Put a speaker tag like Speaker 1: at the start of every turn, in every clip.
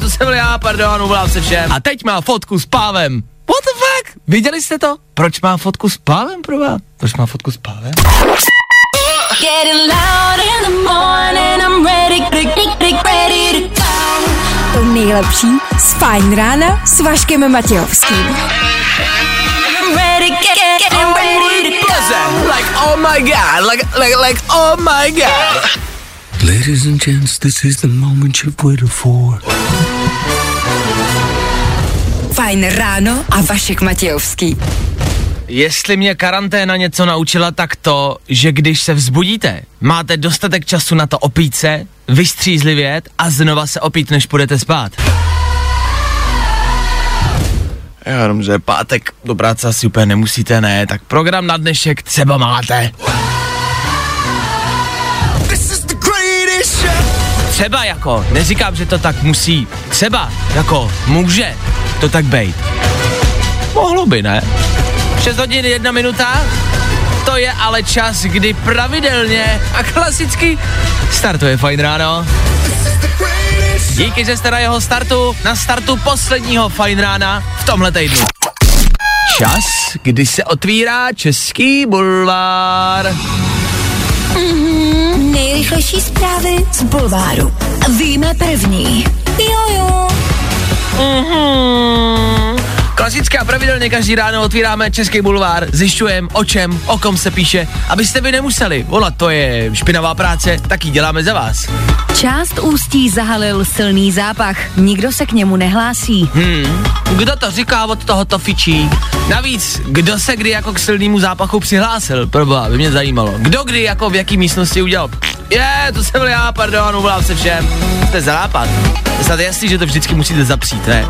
Speaker 1: To jsem byl já, pardon, uvolám se všem. A teď má fotku s pávem. What the fuck? Viděli jste to? Proč má fotku s pávem, proba? Proč má fotku s pávem?
Speaker 2: To nejlepší z Fajn rána s Vaškem Matějovským.
Speaker 1: Like oh my god, like, like, like oh my god.
Speaker 3: Ladies and gents, this is the moment you've waited for.
Speaker 2: Fajn ráno a Vašek Matějovský.
Speaker 1: Jestli mě karanténa něco naučila, tak to, že když se vzbudíte, máte dostatek času na to opít se, vystřízlivět a znova se opít, než půjdete spát. Já jenom, že pátek do práce asi úplně nemusíte, ne, tak program na dnešek třeba máte. Třeba jako, neříkám, že to tak musí, třeba jako může to tak být. Mohlo by, ne? 6 hodin 1 minuta, to je ale čas, kdy pravidelně a klasicky startuje Fajn ráno. Díky, že jste na jeho startu, na startu posledního Fajn rána v tomhle týdnu. Čas, kdy se otvírá Český bulvár.
Speaker 2: Mm-hmm, nejrychlejší zprávy z Bulváru. Víme první. Jojo.
Speaker 1: Mm-hmm. Klasicky a pravidelně každý ráno otvíráme Český bulvár, zjišťujeme o čem, o kom se píše, abyste vy nemuseli volat, to je špinavá práce, tak ji děláme za vás.
Speaker 4: Část ústí zahalil silný zápach, nikdo se k němu nehlásí.
Speaker 1: Hmm, kdo to říká od tohoto fičí? Navíc, kdo se kdy jako k silnému zápachu přihlásil? Proboha, by mě zajímalo. Kdo kdy jako v jaký místnosti udělal? Je, to jsem byl já, pardon, uvolám se všem. Jste za nápad. Je snad jasný, že to vždycky musíte zapřít, ne?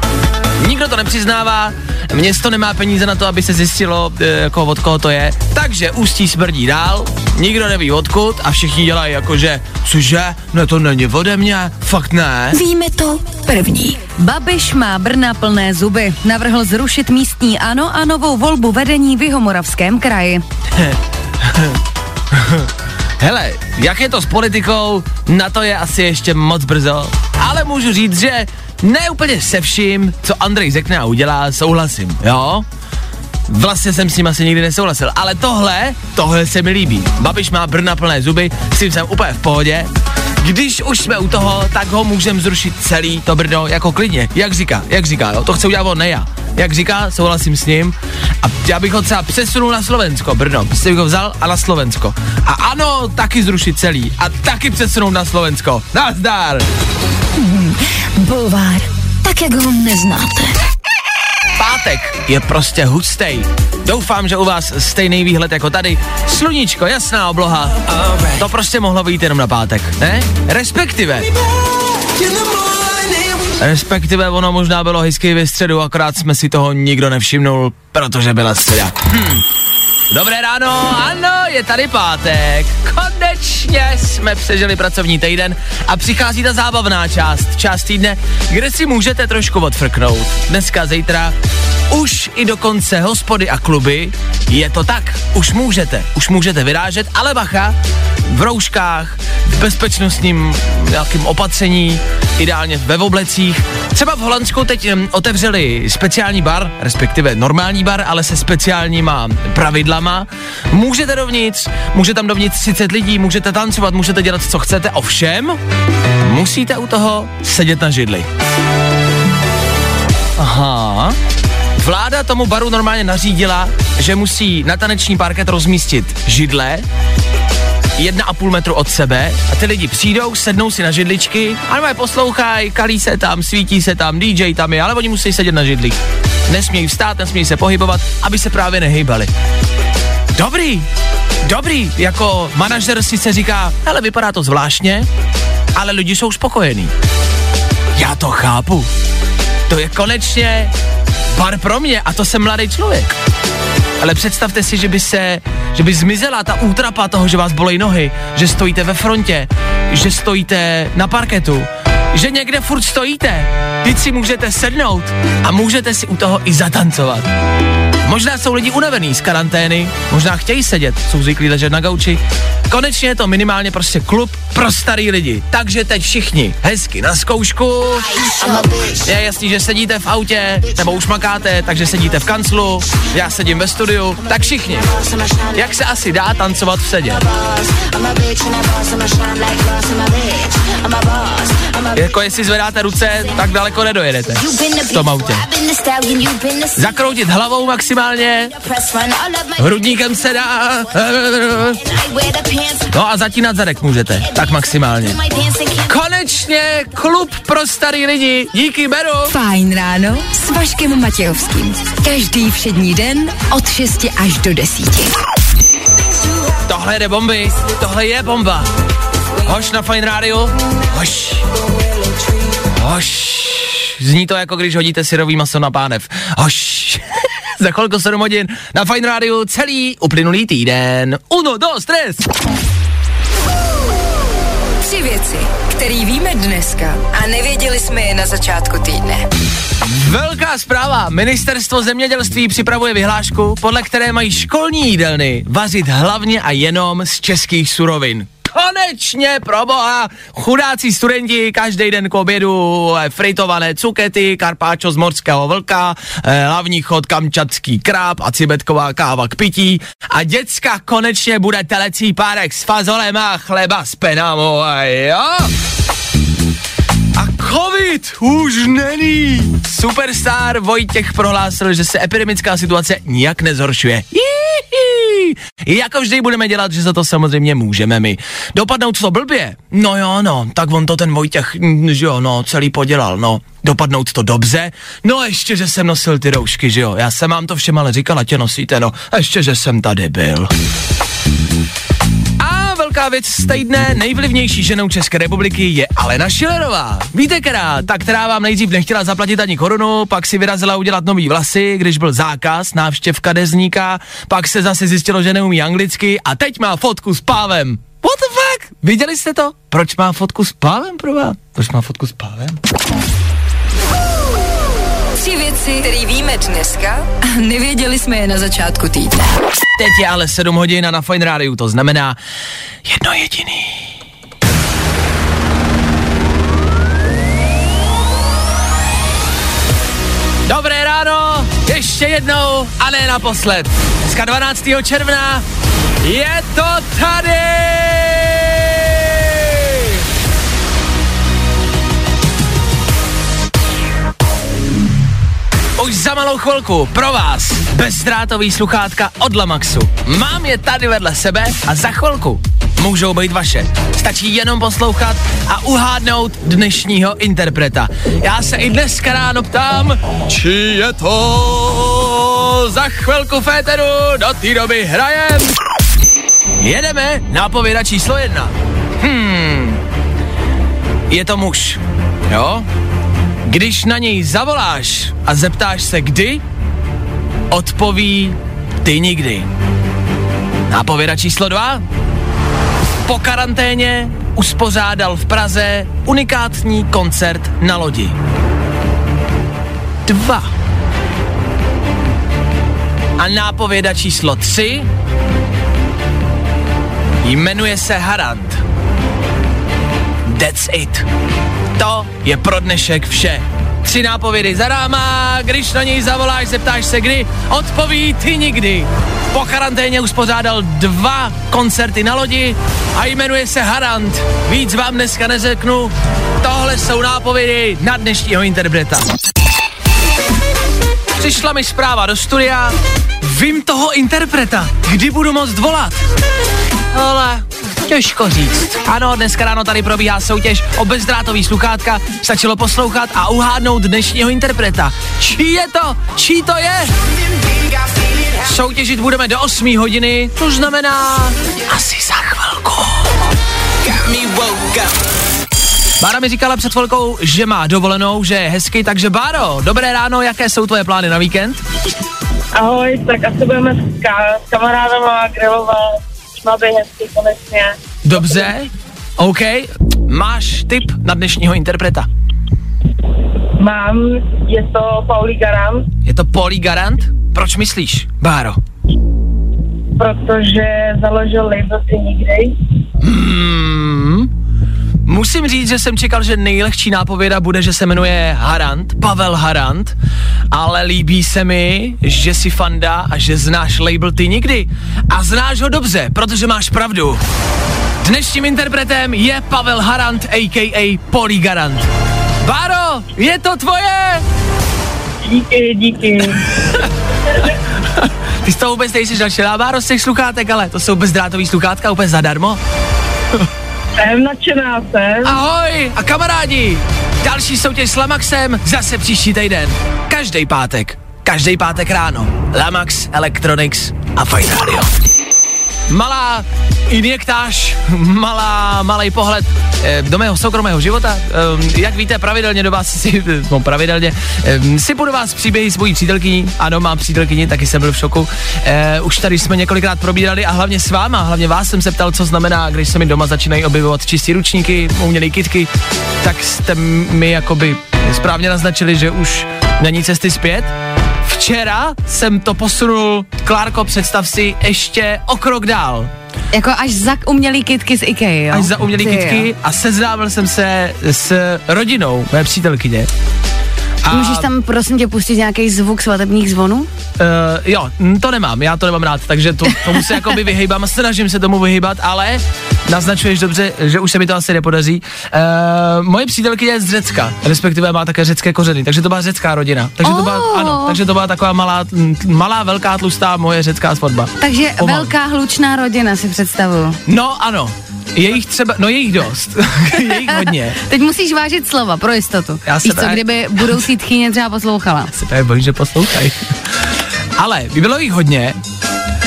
Speaker 1: Nikdo to nepřiznává, město nemá peníze na to, aby se zjistilo, e, jako od koho to je, takže ústí smrdí dál, nikdo neví odkud a všichni dělají jako, že cože, no to není ode mě, fakt ne.
Speaker 2: Víme to první.
Speaker 4: Babiš má Brna plné zuby, navrhl zrušit místní ano a novou volbu vedení v Jihomoravském kraji.
Speaker 1: Hele, jak je to s politikou, na to je asi ještě moc brzo, ale můžu říct, že ne úplně se vším, co Andrej řekne a udělá, souhlasím, jo? Vlastně jsem s ním asi nikdy nesouhlasil, ale tohle, tohle se mi líbí. Babiš má Brna plné zuby, s tím jsem úplně v pohodě. Když už jsme u toho, tak ho můžeme zrušit celý to Brno jako klidně. Jak říká, jak říká, jo? To chce udělat on, ne já. Jak říká, souhlasím s ním. A já bych ho třeba přesunul na Slovensko, Brno. Prostě bych ho vzal a na Slovensko. A ano, taky zrušit celý. A taky přesunout na Slovensko. Nazdar!
Speaker 2: bulvár, tak jak ho neznáte.
Speaker 1: Pátek je prostě hustej. Doufám, že u vás stejný výhled jako tady. Sluníčko, jasná obloha. To prostě mohlo být jenom na pátek, ne? Respektive. Respektive ono možná bylo hezky ve středu, akorát jsme si toho nikdo nevšimnul, protože byla středa. Hm. Dobré ráno, ano, je tady pátek. Konečně jsme přežili pracovní týden a přichází ta zábavná část, část týdne, kde si můžete trošku odfrknout. Dneska, zítra, už i dokonce hospody a kluby, je to tak, už můžete, už můžete vyrážet, ale bacha, v rouškách, v bezpečnostním nějakým opatření, ideálně ve oblecích. Třeba v Holandsku teď otevřeli speciální bar, respektive normální bar, ale se speciálníma pravidlama. Můžete dovnitř, může tam dovnitř 30 lidí, můžete tancovat, můžete dělat, co chcete, ovšem musíte u toho sedět na židli. Aha. Vláda tomu baru normálně nařídila, že musí na taneční parket rozmístit židle, jedna a půl metru od sebe a ty lidi přijdou, sednou si na židličky a normálně poslouchají, kalí se tam, svítí se tam, DJ tam je, ale oni musí sedět na židlích. Nesmějí vstát, nesmějí se pohybovat, aby se právě nehýbali. Dobrý, dobrý, jako manažer se říká, ale vypadá to zvláštně, ale lidi jsou spokojení. Já to chápu. To je konečně bar pro mě a to jsem mladý člověk. Ale představte si, že by se, že by zmizela ta útrapa toho, že vás bolej nohy, že stojíte ve frontě, že stojíte na parketu, že někde furt stojíte. Teď si můžete sednout a můžete si u toho i zatancovat. Možná jsou lidi unavený z karantény, možná chtějí sedět, jsou zvyklí ležet na gauči. Konečně je to minimálně prostě klub pro starý lidi. Takže teď všichni hezky na zkoušku. Je jasný, že sedíte v autě, nebo už makáte, takže sedíte v kanclu, já sedím ve studiu, tak všichni. Jak se asi dá tancovat v sedě? Jako jestli zvedáte ruce, tak daleko nedojedete v tom autě. Zakroutit hlavou maximálně, hrudníkem se dá, no a zatínat zadek můžete, tak maximálně. Konečně klub pro starý lidi, díky Beru.
Speaker 2: Fajn ráno s Vaškem Matějovským. Každý všední den od 6 až do 10.
Speaker 1: Tohle je bomby, tohle je bomba. Hoš na Fine Radio, hoš. Hoš. Zní to jako když hodíte syrový maso na pánev. Hoš. Za chvilku 7 hodin na Fine Radio celý uplynulý týden. Uno, dos, tres.
Speaker 2: Tři věci, které víme dneska a nevěděli jsme je na začátku týdne.
Speaker 1: Velká zpráva. Ministerstvo zemědělství připravuje vyhlášku, podle které mají školní jídelny vařit hlavně a jenom z českých surovin. Konečně, pro boha, chudáci studenti každý den k obědu eh, fritované cukety, karpáčo z morského vlka, eh, hlavní chod kamčatský kráp a cibetková káva k pití a děcka konečně bude telecí párek s fazolem a chleba s a jo? A covid už není. Superstar Vojtěch prohlásil, že se epidemická situace nijak nezhoršuje. Hihi. Jako vždy budeme dělat, že za to samozřejmě můžeme my. Dopadnout to blbě? No jo, no, tak on to ten Vojtěch, mm, že jo, no, celý podělal, no. Dopadnout to dobře? No ještě, že jsem nosil ty roušky, že jo. Já jsem vám to všem ale říkala, tě nosíte, no. A ještě, že jsem tady byl. Věc z týdne, nejvlivnější ženou České republiky je Alena Šilerová. Víte, která? Ta, která vám nejdřív nechtěla zaplatit ani korunu, pak si vyrazila udělat nový vlasy, když byl zákaz, návštěv kadezníka, pak se zase zjistilo, že neumí anglicky a teď má fotku s pávem. What the fuck? Viděli jste to? Proč má fotku s pávem, pro vás? Proč má fotku s pávem?
Speaker 2: Věci, které víme dneska a nevěděli jsme je na začátku týdne.
Speaker 1: Teď je ale 7 hodin a na Fine Radio to znamená jedno jediný. Dobré ráno, ještě jednou a ne naposled. Dneska 12. června je to tady! Už za malou chvilku pro vás bezdrátový sluchátka od Lamaxu. Mám je tady vedle sebe a za chvilku můžou být vaše. Stačí jenom poslouchat a uhádnout dnešního interpreta. Já se i dneska ráno ptám, či je to za chvilku féteru, do té doby hrajem. Jedeme na pověda číslo jedna. Hmm. Je to muž, jo? Když na něj zavoláš a zeptáš se kdy, odpoví ty nikdy. Nápověda číslo dva. Po karanténě uspořádal v Praze unikátní koncert na lodi. Dva. A nápověda číslo tři jmenuje se Harant. That's it. To je pro dnešek vše. Tři nápovědy za ráma, když na něj zavoláš, zeptáš se kdy, odpoví ty nikdy. Po karanténě uspořádal dva koncerty na lodi a jmenuje se Harant. Víc vám dneska neřeknu. Tohle jsou nápovědy na dnešního interpreta. Přišla mi zpráva do studia, vím toho interpreta, kdy budu moct volat. Ale Těžko říct. Ano, dneska ráno tady probíhá soutěž o bezdrátový sluchátka. Stačilo poslouchat a uhádnout dnešního interpreta. Čí je to? Čí to je? Soutěžit budeme do 8 hodiny, to znamená asi za chvilku. Bára mi říkala před chvilkou, že má dovolenou, že je hezky, takže Báro, dobré ráno, jaké jsou tvoje plány na víkend?
Speaker 5: Ahoj, tak asi budeme s, ka- s kamarádama grilovat, má být hezký konečně.
Speaker 1: Dobře, OK. Máš tip na dnešního interpreta?
Speaker 5: Mám, je to Pauli Garant,
Speaker 1: Je to Poli Garant? Proč myslíš, Báro?
Speaker 5: Protože založil label Ty nikdy.
Speaker 1: Hmm. Musím říct, že jsem čekal, že nejlehčí nápověda bude, že se jmenuje Harant, Pavel Harant, ale líbí se mi, že jsi fanda a že znáš label Ty nikdy. A znáš ho dobře, protože máš pravdu. Dnešním interpretem je Pavel Harant, a.k.a. Polygarant. Báro, je to tvoje!
Speaker 5: Díky, díky.
Speaker 1: Ty z toho vůbec nejsi nadšená, Báro, z těch sluchátek, ale to jsou bezdrátový sluchátka úplně zadarmo.
Speaker 5: Jsem nadšená, jsem.
Speaker 1: Ahoj a kamarádi, další soutěž s Lamaxem zase příští týden. Každý pátek, každý pátek ráno. Lamax, Electronics a Fine Radio. Malá injektáž, malá, malý pohled eh, do mého soukromého života. Eh, jak víte, pravidelně do vás si, no pravidelně, eh, si do vás příběhy s mojí přítelkyní. Ano, mám přítelkyni, taky jsem byl v šoku. Eh, už tady jsme několikrát probírali a hlavně s váma, hlavně vás jsem se ptal, co znamená, když se mi doma začínají objevovat čistý ručníky, umělý kitky, tak jste mi jakoby správně naznačili, že už není cesty zpět. Včera jsem to posunul, Klárko, představ si, ještě o krok dál.
Speaker 4: Jako až za umělý kitky z IKEA, jo?
Speaker 1: Až za umělý
Speaker 4: Ty
Speaker 1: kitky
Speaker 4: jo.
Speaker 1: a seznámil jsem se s rodinou mé přítelkyně. A,
Speaker 4: Můžeš tam prosím tě pustit nějaký zvuk svatebních zvonů?
Speaker 1: Uh, jo, to nemám, já to nemám rád, takže to, tomu se jakoby vyhýbám a snažím se tomu vyhýbat, ale naznačuješ dobře, že už se mi to asi nepodaří. Uh, moje přítelkyně je z Řecka, respektive má také řecké kořeny, takže to byla řecká rodina. Takže to byla,
Speaker 4: Oh.
Speaker 1: ano, takže to byla taková malá, malá, velká, tlustá moje řecká svatba.
Speaker 4: Takže
Speaker 1: Pomalu.
Speaker 4: velká hlučná rodina si představuju.
Speaker 1: No ano, je jich třeba, no je jich dost, je jich hodně.
Speaker 4: Teď musíš vážit slova pro jistotu.
Speaker 1: Já se
Speaker 4: Víš co, kdyby budoucí tchýně třeba poslouchala.
Speaker 1: se právě bojím, že poslouchají. Ale by bylo jich hodně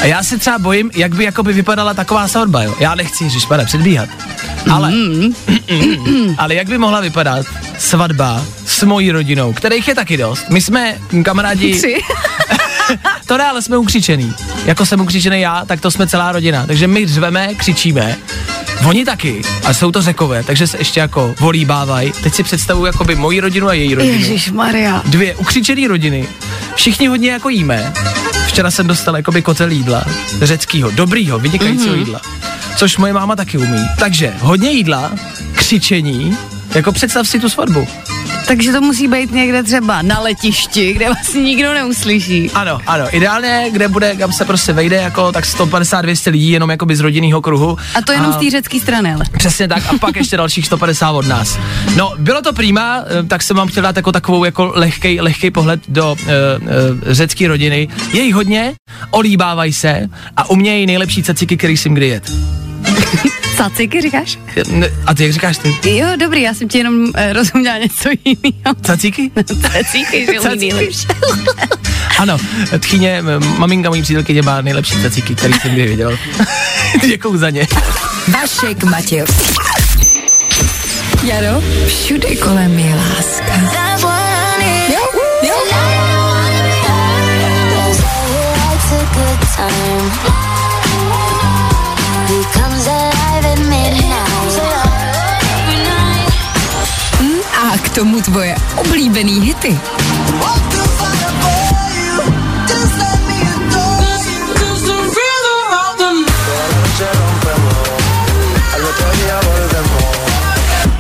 Speaker 1: a já se třeba bojím, jak by jakoby vypadala taková svatba, jo. Já nechci, že pane, předbíhat. Ale, ale jak by mohla vypadat svatba s mojí rodinou, kterých je taky dost. My jsme kamarádi,
Speaker 4: Tři.
Speaker 1: to ne, ale jsme ukřičený. Jako jsem ukřičený já, tak to jsme celá rodina. Takže my řveme, křičíme. Oni taky, a jsou to řekové, takže se ještě jako volíbávají. Teď si představuju jakoby moji rodinu a její rodinu
Speaker 4: Ježíš Maria.
Speaker 1: dvě ukřičený rodiny. Všichni hodně jako jíme. Včera jsem dostal jakoby kotel jídla, řeckýho, dobrýho, vynikajícího mm-hmm. jídla. Což moje máma taky umí. Takže hodně jídla, křičení, jako představ si tu svatbu.
Speaker 4: Takže to musí být někde třeba na letišti, kde vlastně nikdo neuslyší.
Speaker 1: Ano, ano, ideálně, kde bude, kam se prostě vejde jako tak 150-200 lidí, jenom jakoby z rodinného kruhu.
Speaker 4: A to jenom z té řecké strany, ale.
Speaker 1: Přesně tak a pak ještě dalších 150 od nás. No, bylo to prýma, eh, tak jsem vám chtěl dát jako takovou jako lehkej, lehkej pohled do uh, uh, řecké rodiny. Je jich hodně, olíbávají se a umějí nejlepší caciky, který jsem kdy jet.
Speaker 4: Caciky říkáš?
Speaker 1: Ne, A ty jak říkáš ty?
Speaker 4: Jo, dobrý, já jsem ti jenom uh, rozuměla něco jiného.
Speaker 1: Caciky?
Speaker 4: Cacíky, že umí
Speaker 1: Cacíky.
Speaker 4: nejlepší.
Speaker 1: Ano, tchyně, maminka mojí přítelkyně má nejlepší caciky, který jsem kdy viděl. Děkuju za ně.
Speaker 2: Vašek Matějovský. Jaro, všude kolem je oblíbený hity.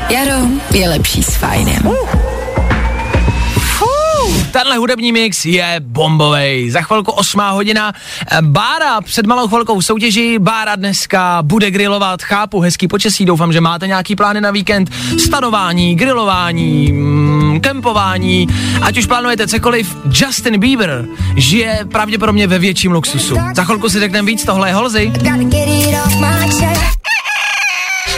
Speaker 2: Jaro je lepší s fajnem.
Speaker 1: Tenhle hudební mix je bombovej. Za chvilku 8 hodina. Eh, Bára před malou chvilkou soutěží. Bára dneska bude grilovat. Chápu, hezký počasí. Doufám, že máte nějaký plány na víkend. Stanování, grilování, mm, kempování. Ať už plánujete cokoliv, Justin Bieber žije pravděpodobně ve větším luxusu. Za chvilku si řekneme víc, tohle je Holzy.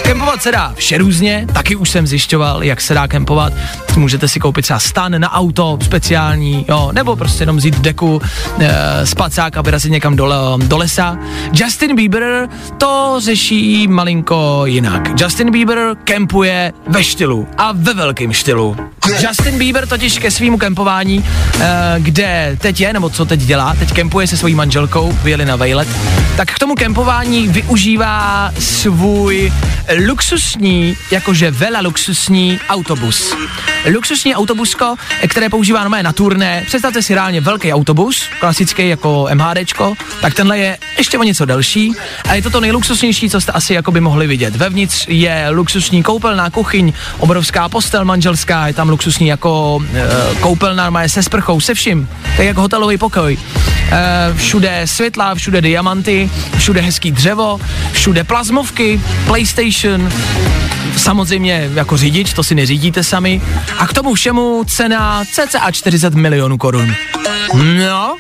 Speaker 1: Kempovat se dá vše různě, taky už jsem zjišťoval, jak se dá kempovat. Můžete si koupit třeba stan na auto speciální, jo, nebo prostě jenom vzít deku, e, spacák a vyrazit někam do, le- do lesa. Justin Bieber to řeší malinko jinak. Justin Bieber kempuje ve stylu a ve velkém stylu. Justin Bieber totiž ke svýmu kempování, e, kde teď je, nebo co teď dělá, teď kempuje se svojí manželkou, vyjeli na vejlet, tak k tomu kempování využívá svůj luxusní, jakože vela luxusní autobus. Luxusní autobusko, které používá nové na turné. Představte si reálně velký autobus, klasický jako MHDčko, tak tenhle je ještě o něco delší a je to to nejluxusnější, co jste asi jako by mohli vidět. Vevnitř je luxusní koupelná kuchyň, obrovská postel manželská, je tam luxusní jako e, má je se sprchou, se vším. Je jako hotelový pokoj. E, všude světla, všude diamanty, všude hezký dřevo, všude plazmovky, PlayStation, samozřejmě jako řidič, to si neřídíte sami. A k tomu všemu cena cca 40 milionů korun. No,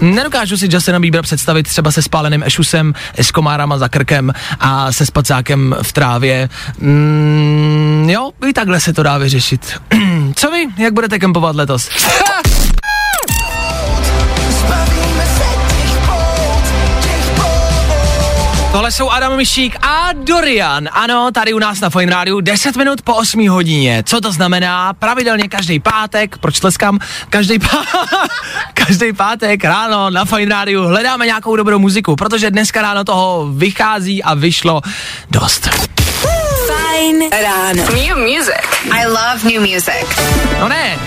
Speaker 1: Nedokážu si Justina Bieber představit třeba se spáleným ešusem, s komárama za krkem a se spacákem v trávě. Mm, jo, i takhle se to dá vyřešit. Co vy? Jak budete kempovat letos? Tohle jsou Adam Mišík a Dorian. Ano, tady u nás na Fine Radio 10 minut po 8 hodině. Co to znamená? Pravidelně každý pátek, proč tleskám? Každý, pá... každý pátek ráno na Fine Radio hledáme nějakou dobrou muziku, protože dneska ráno toho vychází a vyšlo dost.
Speaker 2: Fajn ráno. New music. I love new music.
Speaker 1: No ne,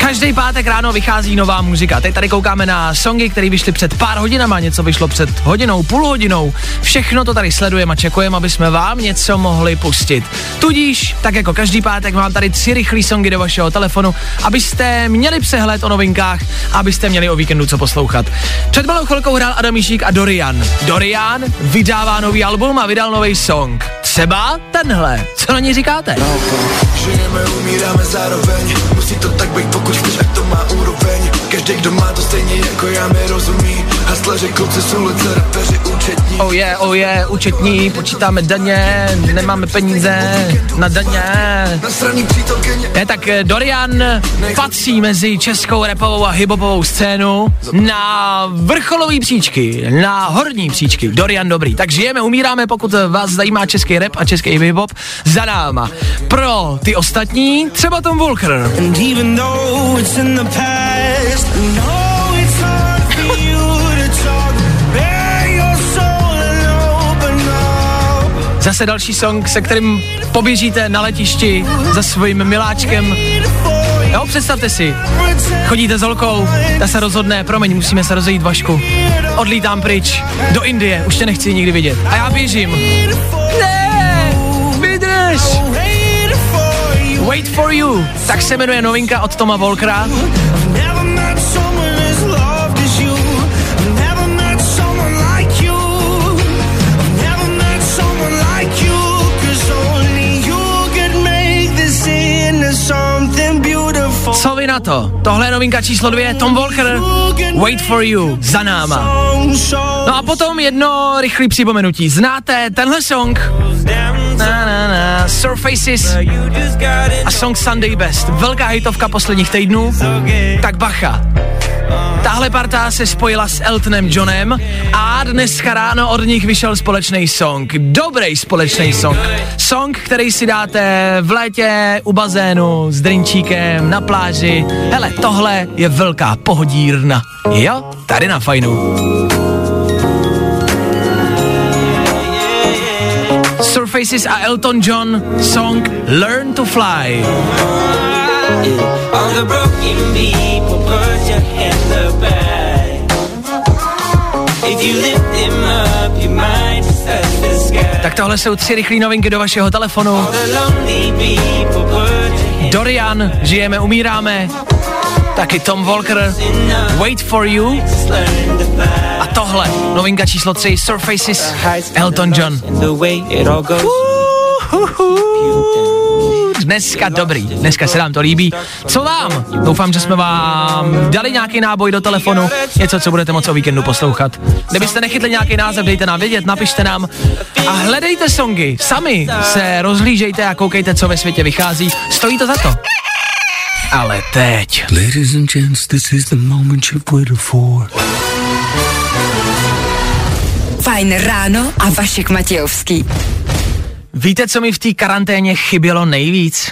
Speaker 1: Každý pátek ráno vychází nová muzika. Teď tady koukáme na songy, které vyšly před pár hodinama, něco vyšlo před hodinou, půl hodinou. Všechno to tady sledujeme a čekujeme, aby jsme vám něco mohli pustit. Tudíž, tak jako každý pátek, mám tady tři rychlé songy do vašeho telefonu, abyste měli přehled o novinkách, abyste měli o víkendu co poslouchat. Před malou chvilkou hrál Adamíšík a Dorian. Dorian vydává nový album a vydal nový song. Třeba tenhle. Co na ní říkáte?
Speaker 6: Žijeme, umíráme zároveň Musí to tak být, pokud chceš, ať to má úroveň Každý, kdo má to stejně jako já, mi rozumí Hasleři, kluci jsou lice, rapeři, účetní
Speaker 1: Oh je, oh je, účetní, počítáme daně, nemáme peníze na daně. Ne, tak eh, Dorian patří mezi českou repovou a hiphopovou scénu na vrcholový příčky, na horní příčky. Dorian dobrý. Tak žijeme, umíráme, pokud vás zajímá český rap a český hiphop, za náma. Pro ty ostatní, třeba Tom Walker.
Speaker 7: And even though it's in the past,
Speaker 1: Zase další song, se kterým poběžíte na letišti za svým miláčkem. Jo, představte si, chodíte s holkou, ta se rozhodne, promiň, musíme se rozejít Vašku. Odlítám pryč, do Indie, už tě nechci nikdy vidět. A já běžím. Ne, vydrž. Wait for you, tak se jmenuje novinka od Toma Volkera. To? Tohle je novinka číslo dvě, Tom Volker, Wait for you, za náma. No a potom jedno rychlé připomenutí. Znáte tenhle song? Na, na, na, Surfaces a song Sunday Best. Velká hitovka posledních týdnů. Tak bacha. Tahle parta se spojila s Eltonem Johnem a dneska ráno od nich vyšel společný song. Dobrý společný song. Song, který si dáte v létě u bazénu s drinčíkem na pláži. Hele, tohle je velká pohodírna. Jo, tady na fajnu. Surfaces a Elton John song Learn to Fly.
Speaker 8: All the broken people, put your hands up high. If you lift them up, you might just touch the sky.
Speaker 1: Tak tohle jsou tři rychlé novinky do vašeho telefonu.
Speaker 8: The lonely people, put your hands
Speaker 1: Dorian, žijeme, umíráme. Taky Tom Walker, Wait for You. A tohle, novinka číslo 3, Surfaces, Elton John. Dneska dobrý, dneska se nám to líbí. Co vám? Doufám, že jsme vám dali nějaký náboj do telefonu, něco, co budete moci o víkendu poslouchat. Kdybyste nechytli nějaký název, dejte nám vědět, napište nám a hledejte songy. Sami se rozhlížejte a koukejte, co ve světě vychází. Stojí to za to. Ale teď.
Speaker 3: Ladies and gents, this is the moment you've waited for.
Speaker 2: Fajn ráno a Vašek Matějovský.
Speaker 1: Víte, co mi v té karanténě chybělo nejvíc?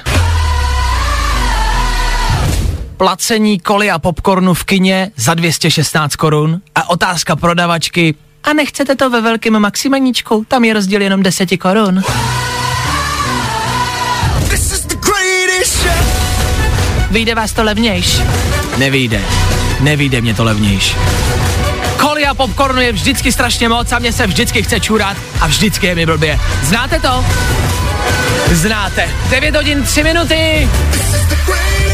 Speaker 1: Placení koly a popcornu v kině za 216 korun a otázka prodavačky a nechcete to ve velkém maximaníčku? Tam je rozdíl jenom 10 korun. Vyjde vás to levnějš? Nevyjde. Nevyjde mě to levnějš. A popcornu je vždycky strašně moc a mě se vždycky chce čurat a vždycky je mi blbě. Znáte to? Znáte. 9 hodin 3 minuty.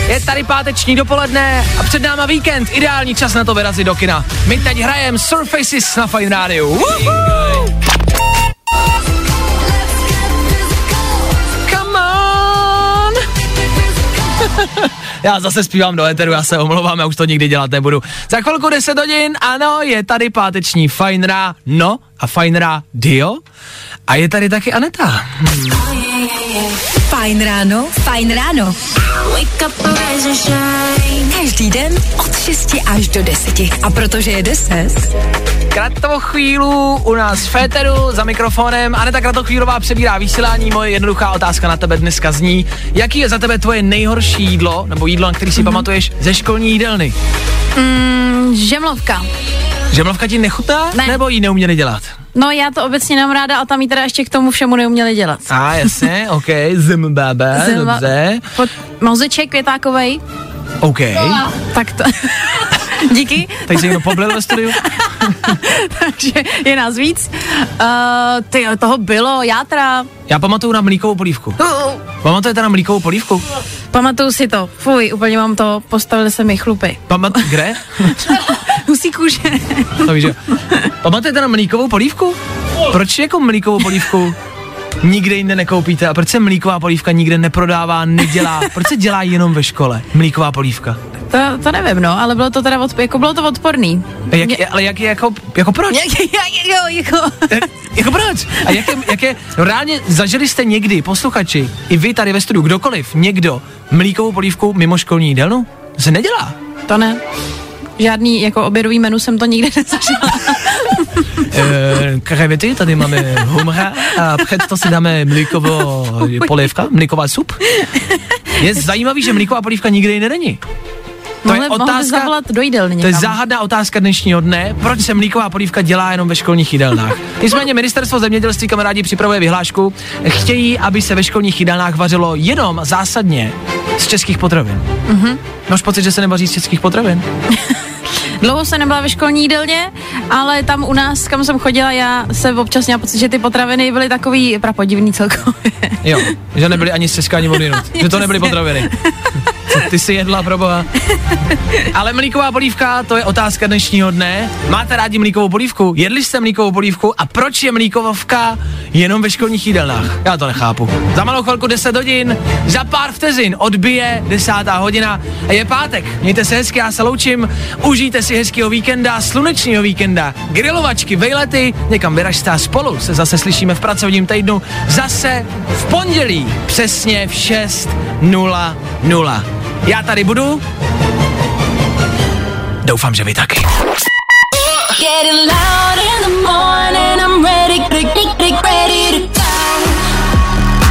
Speaker 1: Je tady páteční dopoledne a před náma víkend. Ideální čas na to vyrazit do kina. My teď hrajeme Surfaces na Fine Radio. Woohoo! Já zase zpívám do éteru, já se omlouvám, já už to nikdy dělat nebudu. Za chvilku 10 hodin, ano, je tady páteční Fajnra, no a Fajnra Dio. A je tady taky Aneta.
Speaker 2: Fajn ráno, fajn ráno. Každý den od 6 až do 10. A protože je 10,
Speaker 1: Kratou chvílu u nás v Féteru za mikrofonem. Aneta Kratochvílová přebírá vysílání. Moje jednoduchá otázka na tebe dneska zní. Jaký je za tebe tvoje nejhorší jídlo, nebo jídlo, na který si mm-hmm. pamatuješ ze školní jídelny?
Speaker 9: Mm, žemlovka.
Speaker 1: Žemlovka ti nechutná?
Speaker 9: Ne.
Speaker 1: Nebo ji neuměli dělat?
Speaker 9: No já to obecně nemám ráda a tam jí teda ještě k tomu všemu neuměli dělat.
Speaker 1: A jasně, ok, zimbabwe,
Speaker 9: Zima-
Speaker 1: dobře,
Speaker 9: Pod, mozeček květákovej,
Speaker 1: ok.
Speaker 9: tak to... Díky,
Speaker 1: Teď se někdo poblil ve studiu?
Speaker 9: takže je nás víc. Uh, ty toho bylo, játra.
Speaker 1: Já pamatuju na mlíkovou polívku.
Speaker 9: Uh,
Speaker 1: Pamatujete na mlíkovou polívku?
Speaker 9: pamatuju si to. Fuj, úplně mám to, postavili se mi chlupy.
Speaker 1: Pamat... Kde?
Speaker 9: Husí kůže.
Speaker 1: To víš, že... Pamatujete na mlíkovou polívku? Proč jako mlíkovou polívku nikde jinde nekoupíte a proč se mlíková polívka nikde neprodává, nedělá? Proč se dělá jenom ve škole? Mlíková polívka.
Speaker 9: To, to nevím, no, ale bylo to teda, od, jako bylo to odporný.
Speaker 1: A jak, ale jak je jako, jako proč?
Speaker 9: Jak, jak, jo, jako...
Speaker 1: Eh, jako proč? A jaké, jaké, no reálně zažili jste někdy, posluchači, i vy tady ve studiu, kdokoliv, někdo, mlíkovou polívku mimo školní jídelnu? To se nedělá.
Speaker 9: To ne. Žádný jako obědový menu jsem to nikdy nezažila.
Speaker 1: Krevety, tady máme humra a před to si dáme mlíkovou polévka, mlíková sup. Je zajímavý, že mlíková polívka nikde jinde není. To je otázka,
Speaker 9: do jídelny
Speaker 1: to je záhadná otázka dnešního dne, proč se mlíková polívka dělá jenom ve školních jídelnách. Nicméně ministerstvo zemědělství kamarádi připravuje vyhlášku, chtějí, aby se ve školních jídelnách vařilo jenom zásadně z českých potravin.
Speaker 9: Mhm.
Speaker 1: Máš pocit, že se nevaří z českých potravin?
Speaker 9: Dlouho jsem nebyla ve školní jídelně, ale tam u nás, kam jsem chodila, já jsem občas měla pocit, že ty potraviny byly takový prapodivný celkově.
Speaker 1: Jo, že nebyly ani ani odinut. že to nebyly potraviny. Co ty si jedla, proboha. Ale mlíková polívka, to je otázka dnešního dne. Máte rádi mlíkovou polívku? Jedli jste mlíkovou polívku? A proč je mlíkovovka jenom ve školních jídelnách? Já to nechápu. Za malou chvilku 10 hodin, za pár vteřin odbije 10. hodina a je pátek. Mějte se hezky, já se loučím. Užijte si hezkého víkenda, slunečního víkenda, grilovačky, vejlety, někam vyražte spolu se zase slyšíme v pracovním týdnu zase v pondělí, přesně v 6.00. Já tady budu. Doufám, že vy taky.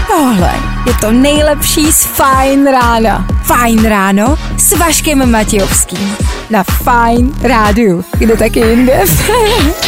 Speaker 2: tohle je to nejlepší z Fajn rána. Fajn ráno s Vaškem Matějovským. Na Fajn rádiu. Kde taky jinde?